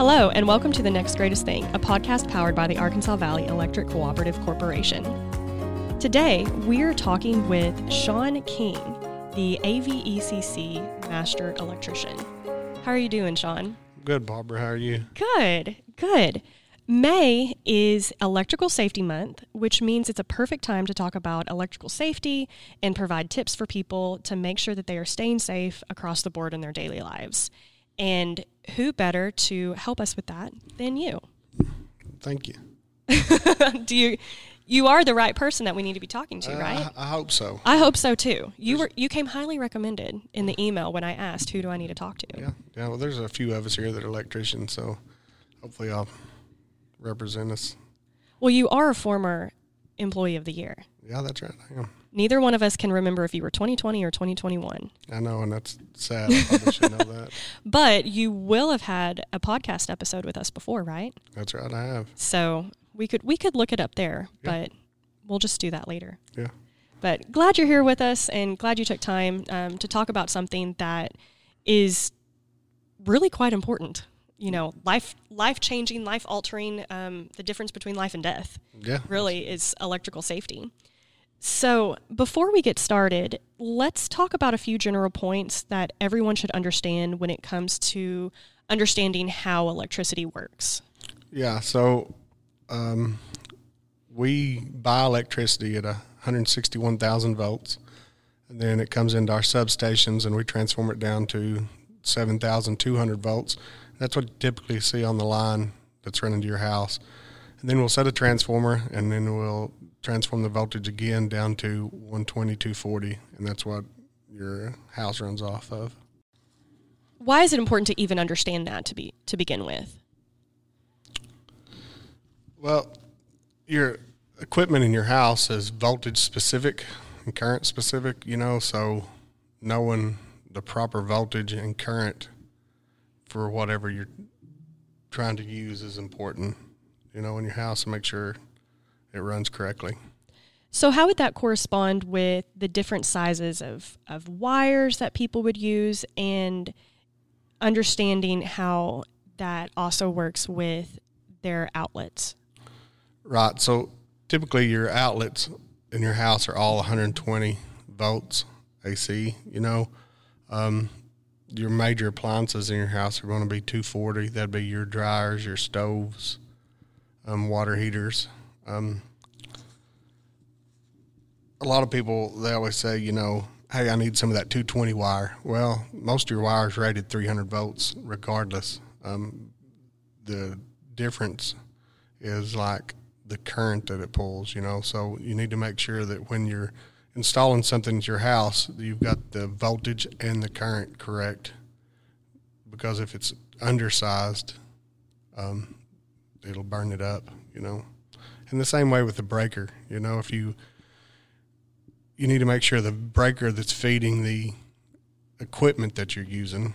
Hello, and welcome to The Next Greatest Thing, a podcast powered by the Arkansas Valley Electric Cooperative Corporation. Today, we're talking with Shawn King, the AVECC Master Electrician. How are you doing, Shawn? Good, Barbara. How are you? Good, good. May is Electrical Safety Month, which means it's a perfect time to talk about electrical safety and provide tips for people to make sure that they are staying safe across the board in their daily lives. And who better to help us with that than you? Thank you. Do you you are the right person that we need to be talking to, Uh, right? I, I hope so. I hope so too. You were you came highly recommended in the email when I asked who do I need to talk to. Yeah, yeah. Well, there's a few of us here that are electricians, so hopefully I'll represent us. Well, you are a former employee of the year. Yeah, that's right. I am. Neither one of us can remember if you were 2020 or 2021. I know, and that's sad. I probably should know that. But you will have had a podcast episode with us before, right? That's right. I have. So we could we could look it up there, Yeah. but we'll just do that later. Yeah. But glad you're here with us, and glad you took time um, to talk about something that is really quite important. You know, life life changing, life altering. Um, the difference between life and death Yeah. really is electrical safety. So, before we get started, let's talk about a few general points that everyone should understand when it comes to understanding how electricity works. Yeah. So, um, we buy electricity at 161,000 volts, and then it comes into our substations, and we transform it down to 7,200 volts. That's what you typically see on the line that's running to your house. And then we'll set a transformer, and then we'll transform the voltage again down to 120, 240, and that's what your house runs off of. Why is it important to even understand that to be to begin with? Well, your equipment in your house is voltage specific and current specific, you know, so knowing the proper voltage and current for whatever you're trying to use is important, you know, in your house to make sure it runs correctly. So, how would that correspond with the different sizes of, of wires that people would use and understanding how that also works with their outlets? Right. So typically your outlets in your house are all 120 volts AC, you know. Um, your major appliances in your house are going to be 240. That'd be your dryers, your stoves, um, water heaters. Um, a lot of people, they always say, you know, hey, I need some of that 220 wire. Well, most of your wires rated 300 volts regardless. Um, the difference is like the current that it pulls, you know. So you need to make sure that when you're installing something at your house, you've got the voltage and the current correct. Because if it's undersized, um, it'll burn it up, you know. And the same way with the breaker, you know, if you you need to make sure the breaker that's feeding the equipment that you're using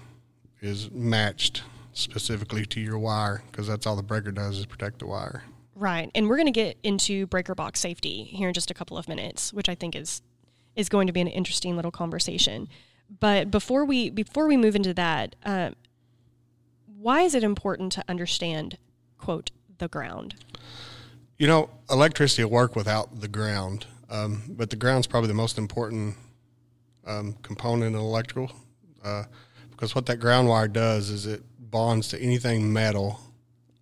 is matched specifically to your wire because that's all the breaker does is protect the wire. Right. And we're going to get into breaker box safety here in just a couple of minutes, which I think is is going to be an interesting little conversation. But before we before we move into that, uh, why is it important to understand quote the ground? You know, electricity will work without the ground, um, but the ground's probably the most important um, component in electrical uh, because what that ground wire does is it bonds to anything metal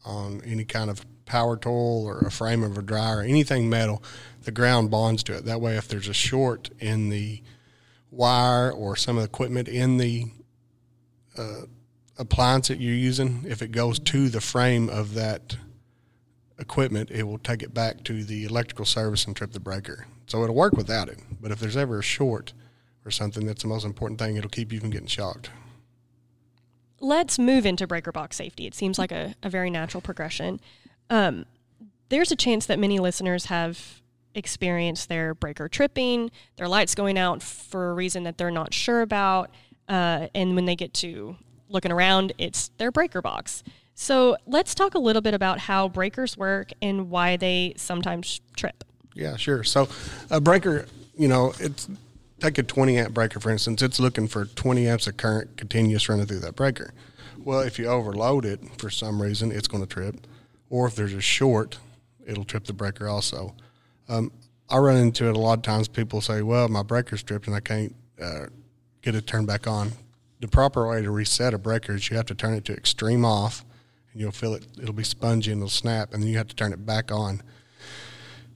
on any kind of power tool or a frame of a dryer, anything metal, the ground bonds to it. That way, if there's a short in the wire or some of the equipment in the uh, appliance that you're using, if it goes to the frame of that equipment, it will take it back to the electrical service and trip the breaker. So it'll work without it. But if there's ever a short or something, that's the most important thing. It'll keep you from getting shocked. Let's move into breaker box safety. It seems like a, a very natural progression. Um, there's a chance that many listeners have experienced their breaker tripping, their lights going out for a reason that they're not sure about, uh, and when they get to looking around, it's their breaker box. So let's talk a little bit about how breakers work and why they sometimes trip. Yeah, sure. So a breaker, you know, it's take a 20 amp breaker for instance. It's looking for 20 amps of current continuous running through that breaker. Well, if you overload it for some reason, it's going to trip, or if there's a short, it'll trip the breaker also. Um, I run into it a lot of times. People say, "Well, my breaker's tripped and I can't uh, get it turned back on." The proper way to reset a breaker is you have to turn it to extreme off, you'll feel it. It'll be spongy and it'll snap, and then you have to turn it back on.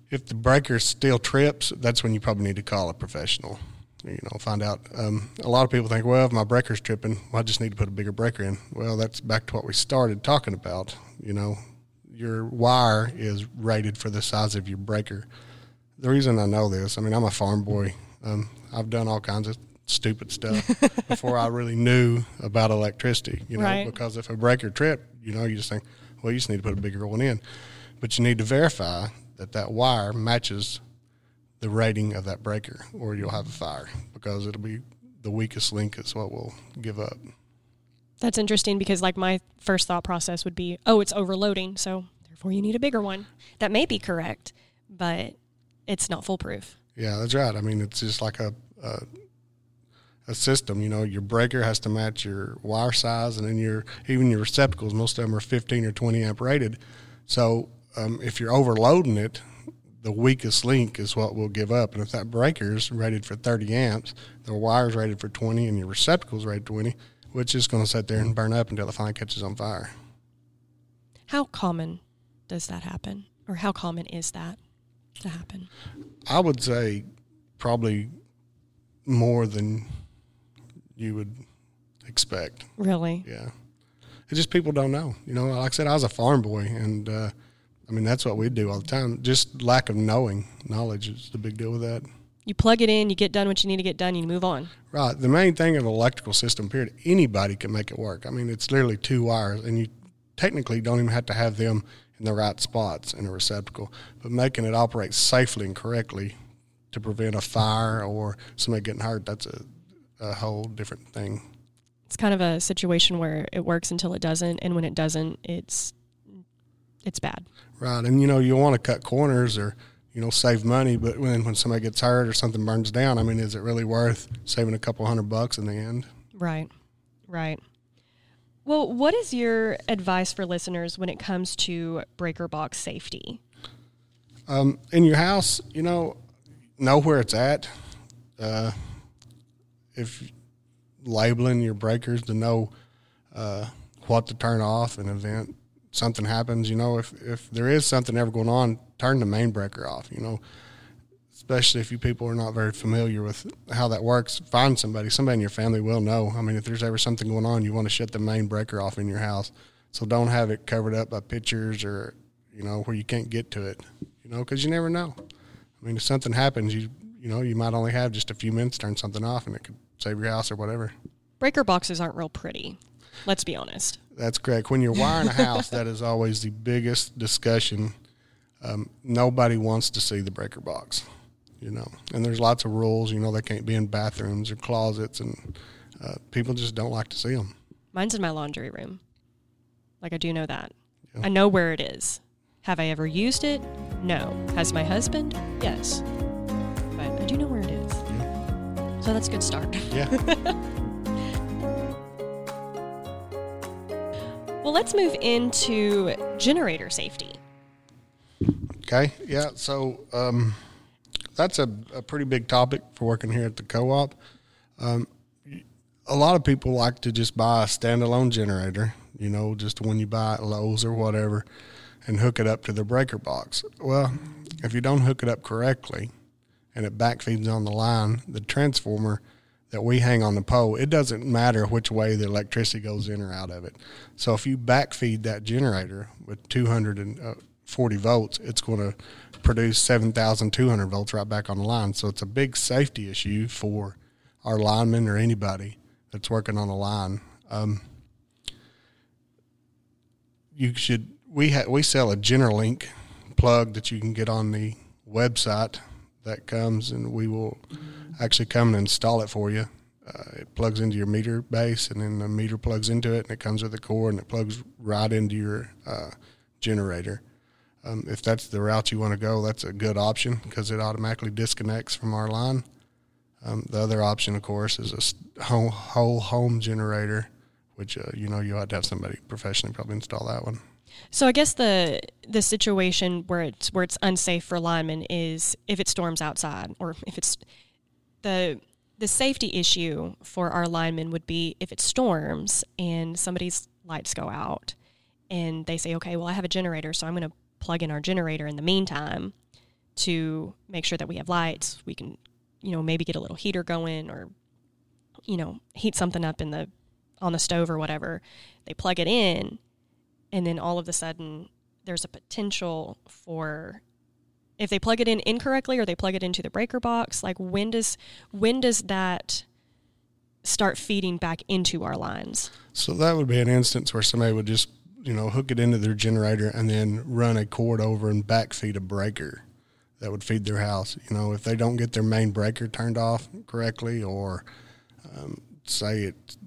If the breaker still trips, that's when you probably need to call a professional. You know, find out. Um, a lot of people think, well, if my breaker's tripping, well, I just need to put a bigger breaker in. Well, that's back to what we started talking about. You know, your wire is rated for the size of your breaker. The reason I know this, I mean, I'm a farm boy. Um, I've done all kinds of stupid stuff before I really knew about electricity. You know, Right. because if a breaker tripped, you know, you just think, well, you just need to put a bigger one in, but you need to verify that that wire matches the rating of that breaker, or you'll have a fire because it'll be the weakest link is what will give up. That's interesting because like my first thought process would be, oh, it's overloading, so therefore you need a bigger one. That may be correct, but it's not foolproof. Yeah, that's right. I mean, it's just like a, a a system. You know, your breaker has to match your wire size, and then your even your receptacles. Most of them are 15 or 20 amp rated. So um, if you're overloading it, the weakest link is what will give up. And if that breaker is rated for 30 amps, the wire's rated for 20, and your receptacle's rated 20, which is going to sit there and burn up until the finally catches on fire. How common does that happen? Or how common is that to happen? I would say probably more than you would expect. Really? Yeah. It's just people don't know. You know, like I said, I was a farm boy, and uh, I mean, that's what we do all the time. Just lack of knowing. Knowledge is the big deal with that. You plug it in, you get done what you need to get done, you move on. Right. The main thing of an electrical system, period, anybody can make it work. I mean, it's literally two wires, and you technically don't even have to have them in the right spots in a receptacle, but making it operate safely and correctly to prevent a fire or somebody getting hurt, that's a, a whole different thing. It's kind of a situation where it works until it doesn't, and when it doesn't, it's it's bad. Right. And, you know, you want to cut corners or, you know, save money, but when, when somebody gets hurt or something burns down, I mean, is it really worth saving a couple hundred bucks in the end? Right. Right. Well, what is your advice for listeners when it comes to breaker box safety? Um, in your house, you know, know where it's at. Uh, if labeling your breakers to know uh, what to turn off in event something happens, you know, if if there is something ever going on, turn the main breaker off. You know, especially if you people are not very familiar with how that works. Find somebody, somebody in your family will know. I mean, if there's ever something going on, you want to shut the main breaker off in your house. So don't have it covered up by pictures or you know where you can't get to it. You know, because you never know. I mean, if something happens, you you know you might only have just a few minutes to turn something off, and it could save your house or whatever. Breaker boxes aren't real pretty. Let's be honest. That's correct. When you're wiring a house, that is always the biggest discussion. Um, nobody wants to see the breaker box, you know. And there's lots of rules. You know, they can't be in bathrooms or closets, and uh, people just don't like to see them. Mine's in my laundry room. Like I do know that. Yeah. I know where it is. Have I ever used it? No. Has my husband? Yes. But I do know where. So that's a good start. Yeah. Well, let's move into generator safety. Okay. Yeah. So um, that's a, a pretty big topic for working here at the co-op. Um, a lot of people like to just buy a standalone generator, you know, just when you buy at Lowe's or whatever, and hook it up to the breaker box. Well, if you don't hook it up correctly, and it backfeeds on the line, the transformer that we hang on the pole, it doesn't matter which way the electricity goes in or out of it. So if you backfeed that generator with 240 volts, it's going to produce 7,200 volts right back on the line. So it's a big safety issue for our linemen or anybody that's working on a line. Um, you should we ha- we sell a GenerLink plug that you can get on the website that comes and we will actually come and install it for you. Uh, it plugs into your meter base and then the meter plugs into it and it comes with a cord and it plugs right into your uh, generator. Um, if that's the route you want to go, that's a good option because it automatically disconnects from our line. Um, the other option, of course, is a whole, whole home generator, which uh, you know you ought to have somebody professionally probably install that one. So I guess the the situation where it's where it's unsafe for linemen is if it storms outside, or if it's the the safety issue for our linemen would be if it storms and somebody's lights go out, and they say, okay, well I have a generator, so I'm going to plug in our generator in the meantime to make sure that we have lights. We can, you know, maybe get a little heater going or, you know, heat something up in the on the stove or whatever. They plug it in and then all of a sudden there's a potential for if they plug it in incorrectly or they plug it into the breaker box like when does when does that start feeding back into our lines So that would be an instance where somebody would just you know hook it into their generator and then run a cord over and backfeed a breaker that would feed their house. You know, if they don't get their main breaker turned off correctly, or um, say it's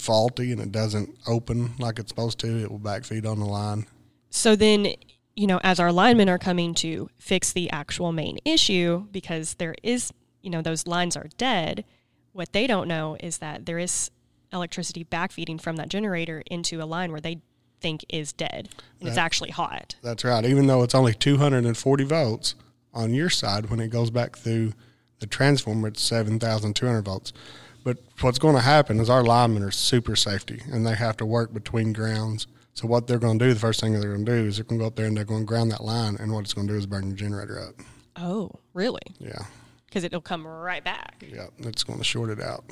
faulty and it doesn't open like it's supposed to, it will backfeed on the line. so then you know as our linemen are coming to fix the actual main issue because there is you know those lines are dead what they don't know is that there is electricity backfeeding from that generator into a line where they think is dead and it's actually hot That's right. Even though it's only 240 volts on your side, when it goes back through the transformer, it's 7,200 volts. But what's going to happen is our linemen are super safety and they have to work between grounds. So what they're going to do, the first thing they're going to do is they're going to go up there and they're going to ground that line. And what it's going to do is burn your generator up. oh really Yeah. because it'll come right back Yeah. It's going to short it out.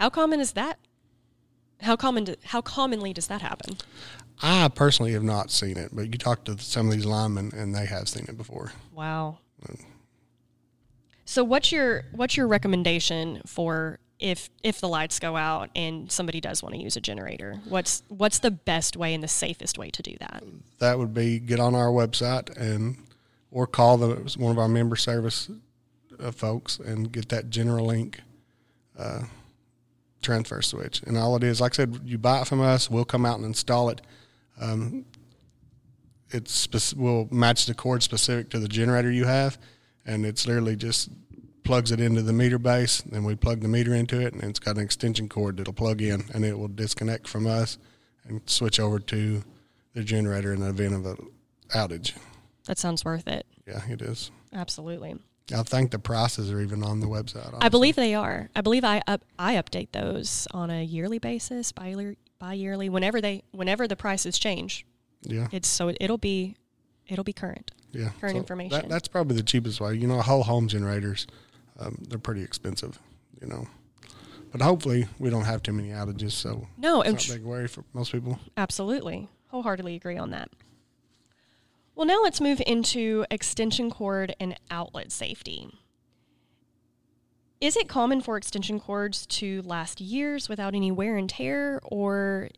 How common is that? How common? Do, how commonly does that happen? I personally have not seen it, but you talk to some of these linemen and they have seen it before. Wow. Mm. So what's your what's your recommendation for if if the lights go out and somebody does want to use a generator? What's what's the best way and the safest way to do that? that would be get on our website and or call the one of our member service uh, folks and get that GenerLink uh, transfer switch. And all it is, like I said, you buy it from us, we'll come out and install it. Um, it's spec- we'll match the cord specific to the generator you have, and it's literally just plugs it into the meter base. Then we plug the meter into it, and it's got an extension cord that'll plug in, and it will disconnect from us and switch over to the generator in the event of an outage. That sounds worth it. Yeah, it is. Absolutely. I think the prices are even on the website. I believe they are. I believe I up, I update those on a yearly basis, bi bi yearly, whenever they whenever the prices change. Yeah, It's so it, it'll be it'll be current. yeah. current information. That, that's probably the cheapest way. You know, whole home generators, um, they're pretty expensive. You know, but hopefully we don't have too many outages, so No, it's not a big worry for most people. Absolutely. Wholeheartedly agree on that. Well, now let's move into extension cord and outlet safety. Is it common for extension cords to last years without any wear and tear, or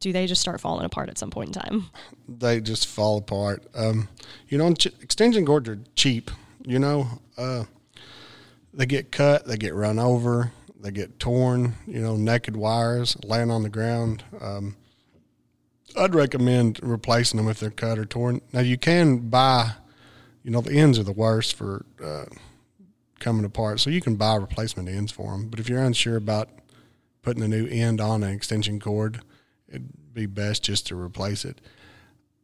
do they just start falling apart at some point in time? They just fall apart. Um, you know, ch- extension cords are cheap. You know, uh, they get cut, they get run over, they get torn. You know, naked wires laying on the ground. Um, I'd recommend replacing them if they're cut or torn. Now you can buy, you know, the ends are the worst for uh, coming apart, so you can buy replacement ends for them. But if you're unsure about putting a new end on an extension cord, it'd be best just to replace it.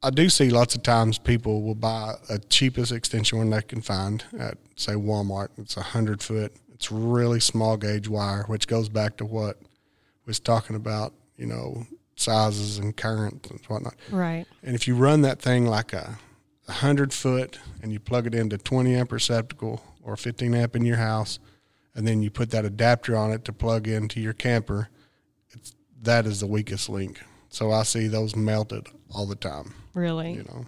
I do see lots of times people will buy a cheapest extension one they can find at say Walmart. It's a hundred foot. It's really small gauge wire, which goes back to what was talking about. You know, sizes and current and whatnot. Right. And if you run that thing like a, a hundred foot and you plug it into 20 amp receptacle or 15 amp in your house, and then you put that adapter on it to plug into your camper, it's that is the weakest link. So I see those melted all the time. Really? You know,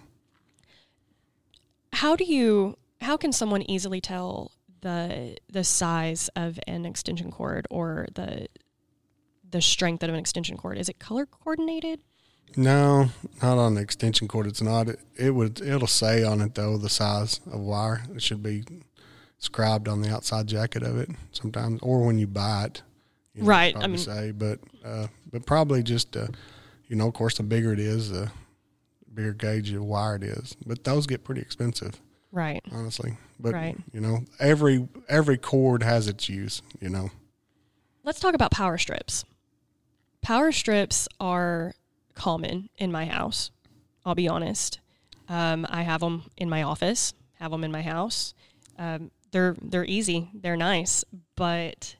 How do you how can someone easily tell the the size of an extension cord or the the strength of an extension cord? Is it color coordinated? no, not on the extension cord. It's not. It, it would. It'll say on it though the size of wire. It should be scribed on the outside jacket of it sometimes, or when you buy it. You know, Right, I mean- say, but uh, but probably just uh, you know, of course, the bigger it is, the bigger gauge of wire it is. But those get pretty expensive, Right. honestly. But Right. you know, every every cord has its use. You know, Let's talk about power strips. Power strips are common in my house. I'll be honest. Um, I have them in my office, have them in my house. Um, they're they're easy, they're nice, but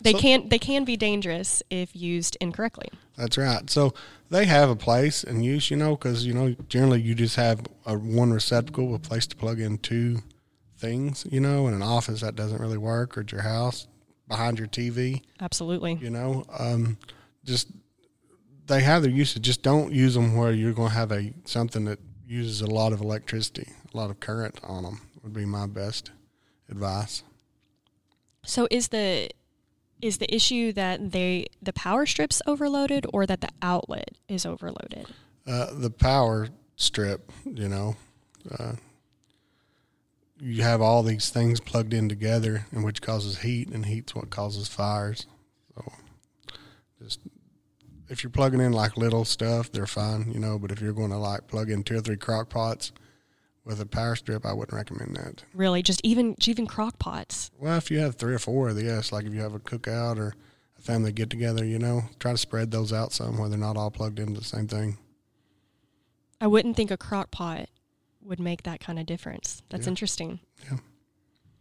they So- can they can be dangerous if used incorrectly. That's right. So they have a place and use, you know, because you know generally you just have a one receptacle, a place to plug in two things, you know. In an office that doesn't really work, or at your house behind your TV, Absolutely. you know. Um, just they have their uses. Just don't use them where you're going to have a something that uses a lot of electricity, a lot of current on them. Would be my best advice. So is the is the issue that they the power strips overloaded or that the outlet is overloaded? Uh, the power strip, you know, uh, you have all these things plugged in together, and which causes heat, and heat's what causes fires. So, just if you're plugging in like little stuff, they're fine, you know. But if you're going to like plug in two or three crock pots with a power strip, I wouldn't recommend that. Really, just even even crock pots. Well, if you have three or four yes, like if you have a cookout or a family get together, you know, try to spread those out some where they're not all plugged into the same thing. I wouldn't think a crock pot would make that kind of difference. That's Yeah. interesting. Yeah.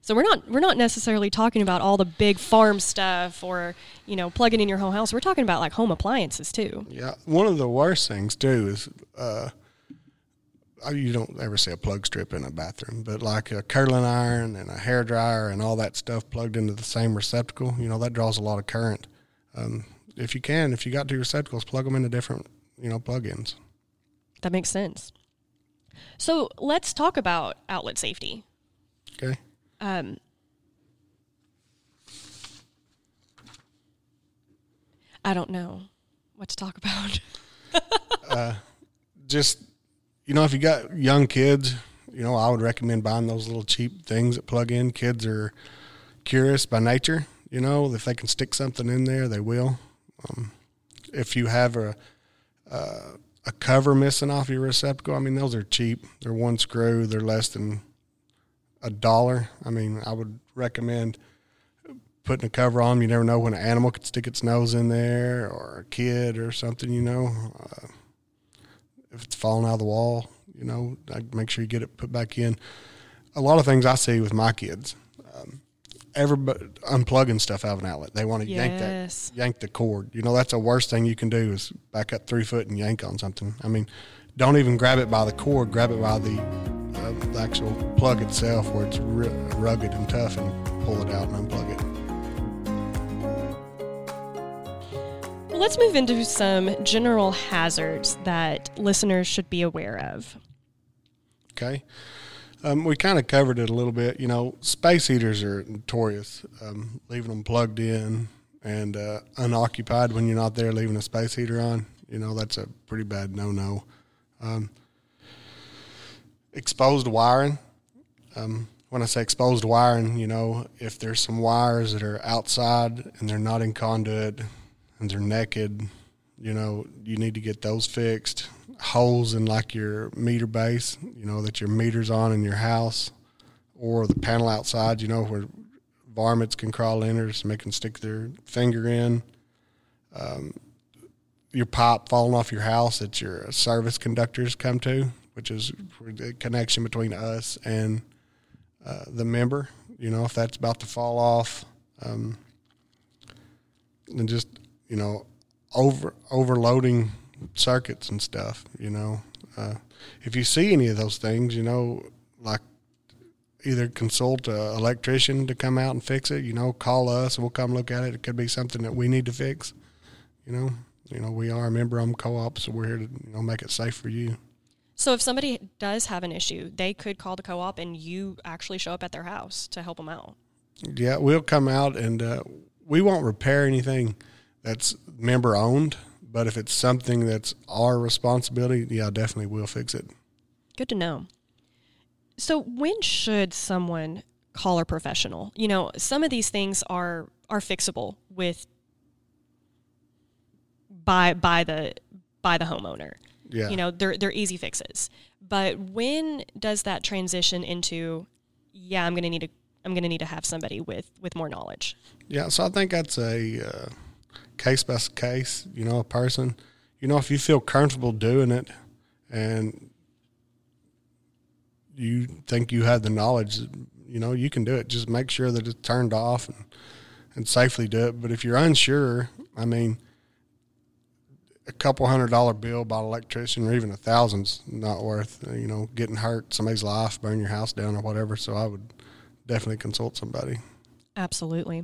So we're not we're not necessarily talking about all the big farm stuff or you know plugging in your whole house. We're talking about like home appliances too. Yeah, one of the worst things too is uh, uh, you don't ever see a plug strip in a bathroom, but like a curling iron and a hair dryer and all that stuff plugged into the same receptacle. You know that draws a lot of current. Um, if you can, if you got two receptacles, plug them into different you know plug-ins. That makes sense. So let's talk about outlet safety. Okay. Um, I don't know what to talk about. just you know if you got young kids you know i would recommend buying those little cheap things that plug in. Kids are curious by nature you know if they can stick something in there they will. Um, if you have a uh, a cover missing off your receptacle i mean those are cheap. They're one screw. They're less than a dollar. I mean i would recommend putting a cover on. You never know when an animal could stick its nose in there or a kid or something you know. Uh, if it's falling out of the wall, you know, I make sure you get it put back in. A lot of things I see with my kids, um, everybody unplugging stuff out of an outlet. They want to yank that, yank the cord. You know, that's the worst thing you can do is back up three foot and yank on something. I mean, don't even grab it by the cord. Grab it by the, uh, the actual plug itself, where it's ru- rugged and tough, and pull it out and unplug it. Let's move into some general hazards that listeners should be aware of. Okay. Um, we kind of covered it a little bit. You know, space heaters are notorious. Um, leaving them plugged in and uh, unoccupied when you're not there, leaving a space heater on. You know, that's a pretty bad no no. Um, exposed wiring. Um, when I say exposed wiring, you know, if there's some wires that are outside and they're not in conduit and they're naked, you know, you need to get those fixed. Holes in like your meter base, you know, that your meter's on in your house or the panel outside, you know, where varmints can crawl in or somebody can stick their finger in. Um, your pipe falling off your house that your service conductors come to, which is the connection between us and uh, the member. You know, if that's about to fall off, um, and just you know, over overloading circuits and stuff. You know, uh, if you see any of those things, you know, like either consult an electrician to come out and fix it. You know, call us. We'll come look at it. It could be something that we need to fix. You know, you know, we are a member-owned co-op, so we're here to you know make it safe for you. So if somebody does have an issue, they could call the co-op and you actually show up at their house to help them out. Yeah, we'll come out and uh, we won't repair anything that's member owned. But if it's something that's our responsibility, yeah, definitely we'll fix it. Good to know. So when should someone call a professional? You know, some of these things are are fixable with by by the by the homeowner. Yeah, You know, they're they're easy fixes. But when does that transition into yeah, I'm going to need a I'm going to need to have somebody with with more knowledge. yeah. So I think that's a uh, case by case. You know, a person. You know, if you feel comfortable doing it, and you think you have the knowledge, you know, you can do it. Just make sure that it's turned off and, and safely do it. But if you're unsure, I mean, a couple hundred dollar bill by an electrician or even a thousand's not worth, you know, getting hurt, somebody's life, burn your house down or whatever. So I would definitely consult somebody. Absolutely.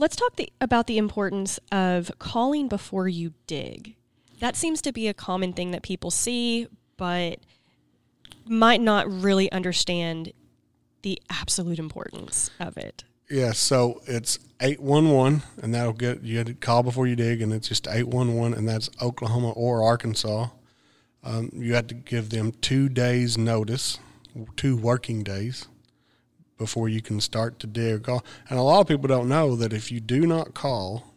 Let's talk the, about the importance of calling before you dig. That seems to be a common thing that people see, but might not really understand the absolute importance of it. Yeah, so it's 811, and that'll get you to call before you dig, and it's just 811, and that's Oklahoma or Arkansas. Um, you have to give them two days' notice, two working days, before you can start to dig or call. And a lot of people don't know that if you do not call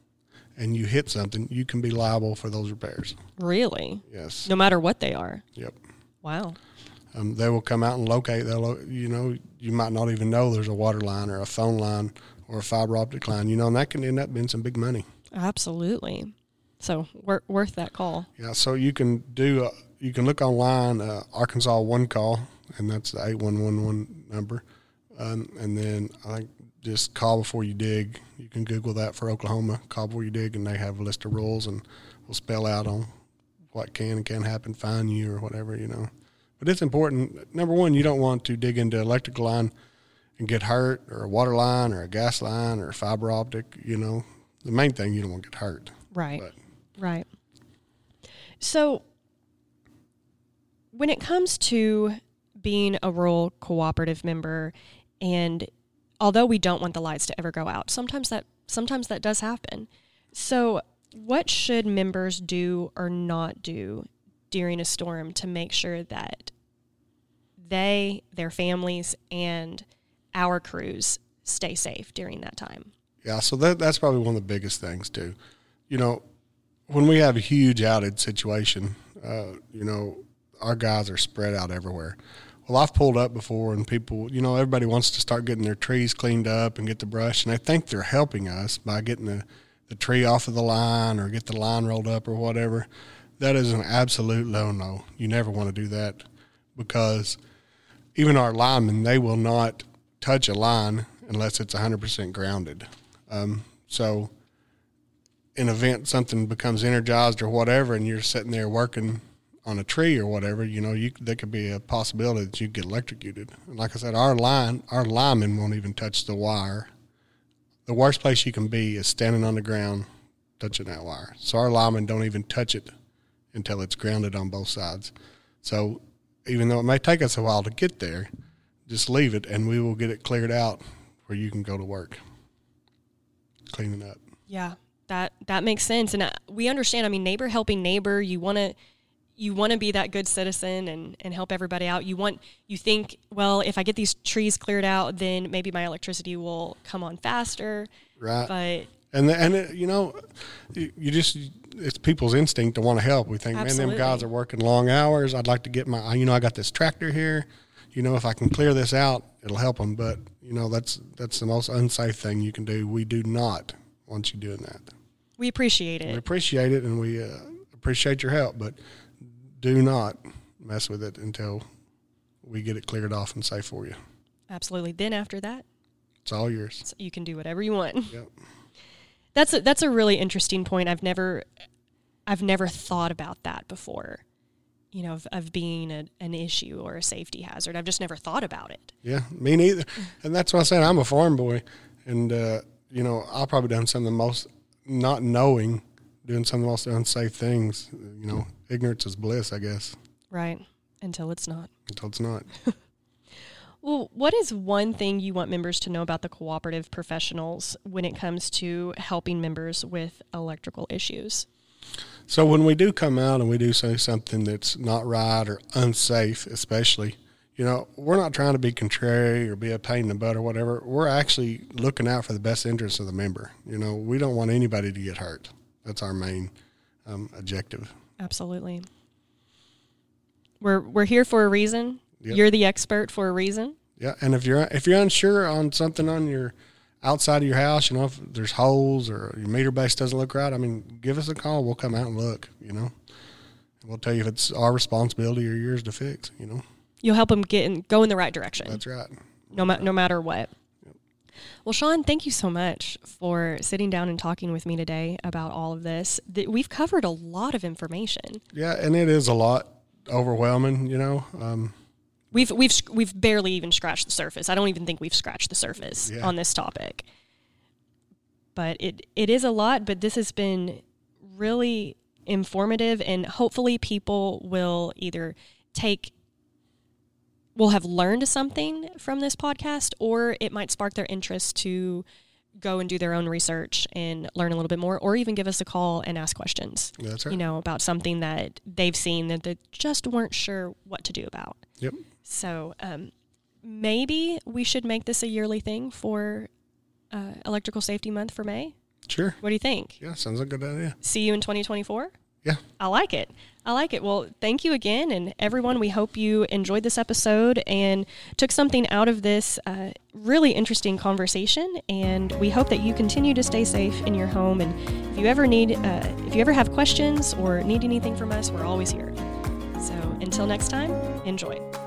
and you hit something, you can be liable for those repairs. Really? Yes. No matter what they are. Yep. Wow. Um, they will come out and locate. They'll, you know, you might not even know there's a water line or a phone line or a fiber optic line. You know, and that can end up being some big money. Absolutely. So wor- worth that call. Yeah. So you can do. Uh, you can look online, uh, Arkansas One Call, and that's the eight one one one number. Um, and then I think just call before you dig. You can Google that for Oklahoma. Call before you dig, and they have a list of rules and will spell out on what can and can't happen, fine you or whatever you know. But it's important. Number one, you don't want to dig into electrical line and get hurt, or a water line, or a gas line, or a fiber optic. You know, the main thing you don't want to get hurt. Right. But Right. So, when it comes to being a rural cooperative member, and although we don't want the lights to ever go out, sometimes that sometimes that does happen. So, what should members do or not do during a storm to make sure that they, their families, and our crews stay safe during that time? Yeah, so that that's probably one of the biggest things too. You know, when we have a huge outage situation, uh, you know, our guys are spread out everywhere. Well, I've pulled up before, and people, you know, everybody wants to start getting their trees cleaned up and get the brush, and they think they're helping us by getting the, the tree off of the line or get the line rolled up or whatever. That is an absolute no no. You never want to do that because even our linemen, they will not touch a line unless it's 100% grounded. Um, so, in event something becomes energized or whatever, and you're sitting there working on a tree or whatever, you know, you there could be a possibility that you get electrocuted. And like I said, our line, our linemen won't even touch the wire. The worst place you can be is standing on the ground touching that wire. So our linemen don't even touch it until it's grounded on both sides. So even though it may take us a while to get there, just leave it and we will get it cleared out where you can go to work cleaning up. Yeah, that that makes sense, and uh, we understand. I mean, neighbor helping neighbor. You want to you want to be that good citizen and and help everybody out. You want you think, well, if I get these trees cleared out, then maybe my electricity will come on faster. Right. But And the, and it, you know, you, you just it's people's instinct to want to help. We think, man, them guys are working long hours. I'd like to get my, you know, I got this tractor here. You know, if I can clear this out, it'll help them. But you know, that's that's the most unsafe thing you can do. We do not want you doing that. we appreciate it. We appreciate it, and we uh, appreciate your help, but do not mess with it until we get it cleared off and safe for you. Absolutely. Then after that, It's all yours. so you can do whatever you want. Yep. That's a, that's a really interesting point. I've never I've never thought about that before. You know, of, of being a, an issue or a safety hazard. I've just never thought about it. Yeah, me neither. And that's why I said I'm a farm boy, and uh, you know I've probably done some of the most not knowing, doing some of the most unsafe things. You know, ignorance is bliss, I guess, Right. Until it's not. until it's not. Well, what is one thing you want members to know about the cooperative professionals when it comes to helping members with electrical issues? So when we do come out and we do say something that's not right or unsafe, especially, you know, we're not trying to be contrary or be a pain in the butt or whatever. We're actually looking out for the best interests of the member. You know, we don't want anybody to get hurt. That's our main um, objective. Absolutely. We're we're here for a reason. Yep. You're the expert for a reason. Yeah, and if you're if you're unsure on something on your outside of your house, you know, if there's holes or your meter base doesn't look right, I mean, give us a call. We'll come out and look, you know. We'll tell you if it's our responsibility or yours to fix, you know. You'll help them get in, go in the right direction. That's right. No, ma- no matter what. Well, Shawn, thank you so much for sitting down and talking with me today about all of this. We've covered a lot of information. Yeah, and it is a lot overwhelming, you know. Um, we've we've we've barely even scratched the surface. I don't even think we've scratched the surface yeah. on this topic. But it it is a lot, but this has been really informative and hopefully people will either take will have learned something from this podcast or it might spark their interest to go and do their own research and learn a little bit more or even give us a call and ask questions that's right. you know about something that they've seen that they just weren't sure what to do about. Yep. So um, maybe we should make this a yearly thing for uh, electrical safety month for may. Sure. What do you think? Yeah sounds like a good idea. See you in 2024 yeah. I like it. I like it. Well, thank you again. And everyone, we hope you enjoyed this episode and took something out of this uh, really interesting conversation. And we hope that you continue to stay safe in your home. And if you ever need, uh, if you ever have questions or need anything from us, we're always here. So until next time, enjoy.